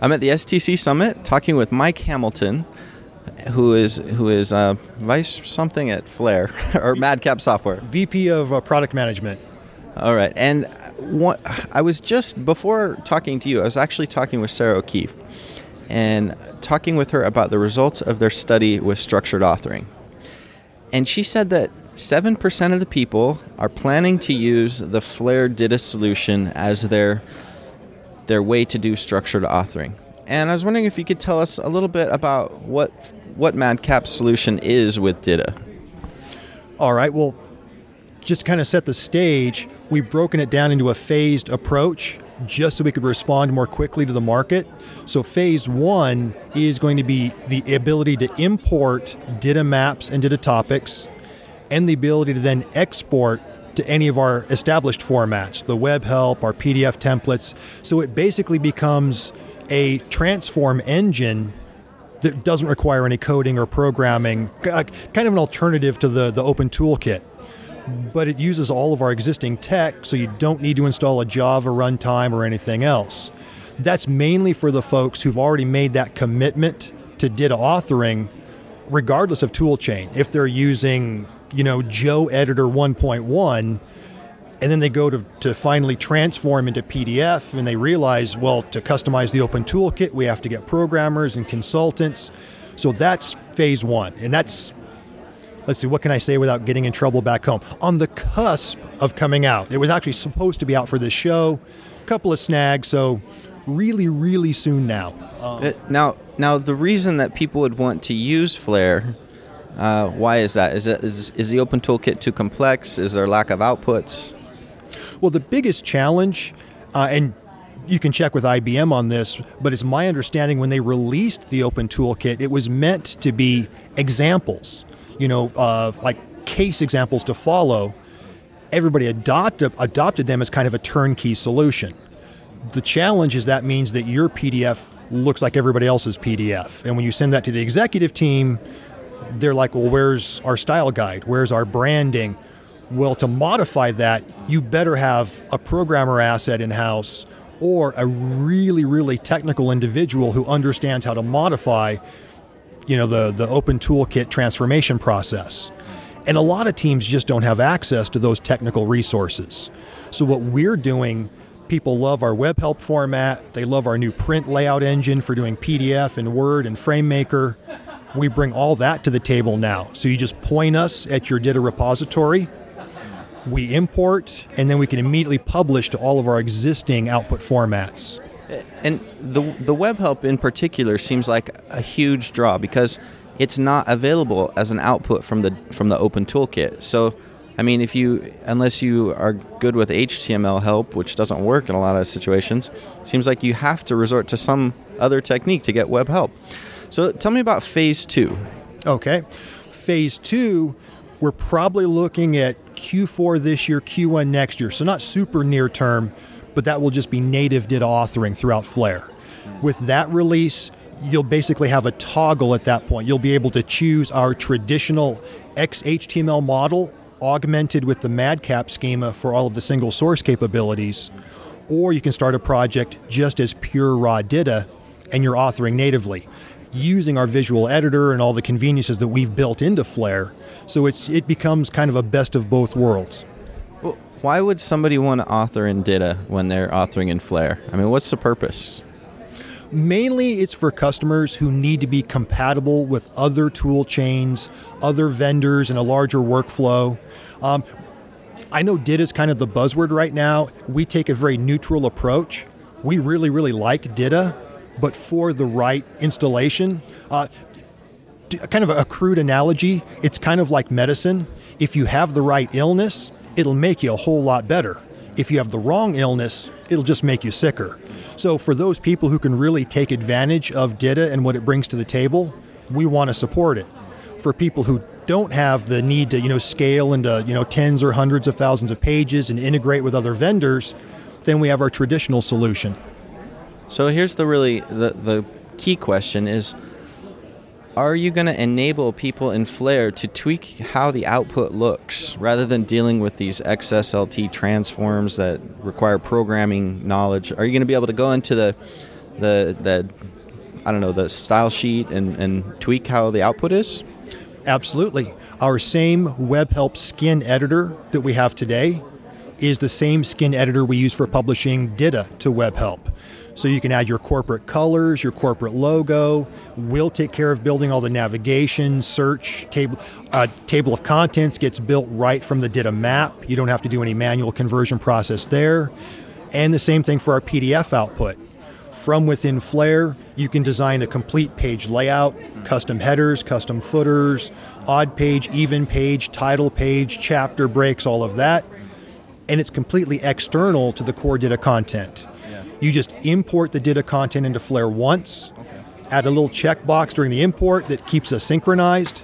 I'm at the STC Summit talking with Mike Hamilton, who is who is uh, vice something at Flare or Madcap Software. VP of uh, Product Management. All right, and what I was just before talking to you, I was actually talking with Sarah O'Keefe, and talking with her about the results of their study with structured authoring, and she said that. 7% of the people are planning to use the Flare DITA solution as their their way to do structured authoring. And I was wondering if you could tell us a little bit about what what Madcap's solution is with DITA. All right. Well, just to kind of set the stage, we've broken it down into a phased approach just so we could respond more quickly to the market. So, phase one is going to be the ability to import DITA maps and DITA topics, and the ability to then export to any of our established formats, the web help, our PDF templates. So it basically becomes a transform engine that doesn't require any coding or programming, kind of an alternative to the, the open toolkit. But it uses all of our existing tech, so you don't need to install a Java runtime or anything else. That's mainly for the folks who've already made that commitment to DITA authoring, regardless of toolchain. If they're using you know, Joe Editor 1.1, and then they go to, to finally transform into PDF and they realize, well, to customize the open toolkit, we have to get programmers and consultants. So that's phase one. And that's, let's see, what can I say without getting in trouble back home? On the cusp of coming out. It was actually supposed to be out for this show, a couple of snags. So really, really soon now. Um, now, now the reason that people would want to use Flare uh, why is that? Is, it, is, is the open toolkit too complex? Is there lack of outputs? Well, the biggest challenge, uh, and you can check with IBM on this, but it's my understanding when they released the open toolkit, it was meant to be examples, you know, of like case examples to follow. Everybody adopted, adopted them as kind of a turnkey solution. The challenge is that means that your PDF looks like everybody else's PDF. And when you send that to the executive team, they're like, well, where's our style guide? Where's our branding? Well, to modify that, you better have a programmer asset in house or a really, really technical individual who understands how to modify, you know, the, the open toolkit transformation process. And a lot of teams just don't have access to those technical resources. So what we're doing, people love our web help format. They love our new print layout engine for doing PDF and Word and FrameMaker. We bring all that to the table now. So you just point us at your data repository, we import, and then we can immediately publish to all of our existing output formats. And the the web help in particular seems like a huge draw because it's not available as an output from the from the open toolkit. So I mean, if you unless you are good with HTML help, which doesn't work in a lot of situations, seems like you have to resort to some other technique to get web help. So tell me about phase two. Okay. Phase two, we're probably looking at Q4 this year, Q1 next year. So not super near term, but that will just be native DITA authoring throughout Flare. With that release, you'll basically have a toggle at that point. You'll be able to choose our traditional XHTML model augmented with the Madcap schema for all of the single source capabilities, or you can start a project just as pure raw DITA and you're authoring natively using our visual editor and all the conveniences that we've built into Flare. So it's it becomes kind of a best of both worlds. Well, why would somebody want to author in DITA when they're authoring in Flare? I mean, what's the purpose? Mainly, it's for customers who need to be compatible with other tool chains, other vendors, and a larger workflow. Um, I know DITA is kind of the buzzword right now. We take a very neutral approach. We really, really like DITA but for the right installation. Uh, kind of a crude analogy, it's kind of like medicine. If you have the right illness, it'll make you a whole lot better. If you have the wrong illness, it'll just make you sicker. So, for those people who can really take advantage of DITA and what it brings to the table, we want to support it. For people who don't have the need to, you know, scale into, you know, tens or hundreds of thousands of pages and integrate with other vendors, then we have our traditional solution. So here's the really the, the key question is are you going to enable people in Flare to tweak how the output looks rather than dealing with these XSLT transforms that require programming knowledge? Are you going to be able to go into the the the I don't know the style sheet and, and tweak how the output is? Absolutely. Our same WebHelp skin editor that we have today is the same skin editor we use for publishing DITA to WebHelp. So you can add your corporate colors, your corporate logo. We'll take care of building all the navigation, search, table, uh, table of contents gets built right from the DITA map. You don't have to do any manual conversion process there. And the same thing for our PDF output. From within Flare, you can design a complete page layout, custom headers, custom footers, odd page, even page, title page, chapter breaks, all of that. And it's completely external to the core DITA content. You just import the DITA content into Flare once, add a little checkbox during the import that keeps us synchronized,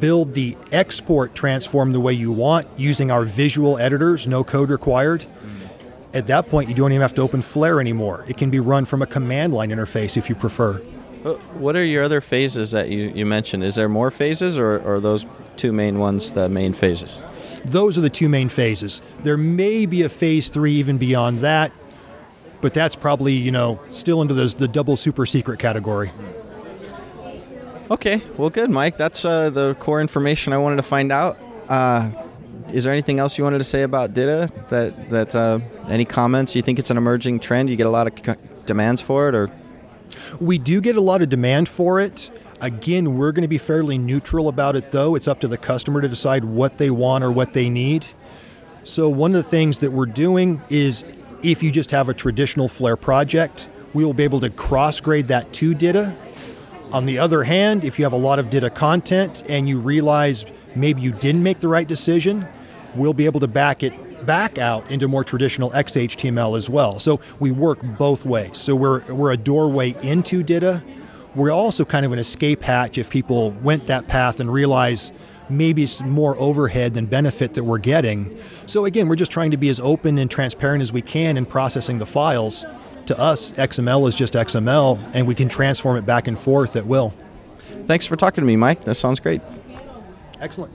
build the export transform the way you want using our visual editors, no code required mm. at that point, you don't even have to open Flare anymore. It can be run from a command line interface if you prefer. Uh, what are your other phases that you, you mentioned? Is there more phases, or, or are those two main ones the main phases? Those are the two main phases. There may be a phase three even beyond that, but that's probably, you know, still into the, the double super secret category. Okay, well, good, Mike. That's uh, the core information I wanted to find out. Uh, is there anything else you wanted to say about DITA? That that uh, any comments? You think it's an emerging trend? You get a lot of c- demands for it, or we do get a lot of demand for it. Again, we're going to be fairly neutral about it, though. It's up to the customer to decide what they want or what they need. So one of the things that we're doing is, if you just have a traditional Flare project, we will be able to cross grade that to DITA. On the other hand, if you have a lot of DITA content and you realize maybe you didn't make the right decision, we'll be able to back it back out into more traditional XHTML as well. So we work both ways. So we're, we're a doorway into DITA. We're also kind of an escape hatch if people went that path and realize maybe it's more overhead than benefit that we're getting. So again, we're just trying to be as open and transparent as we can in processing the files. To us, XML is just XML, and we can transform it back and forth at will. Thanks for talking to me, Mike. That sounds great. Excellent.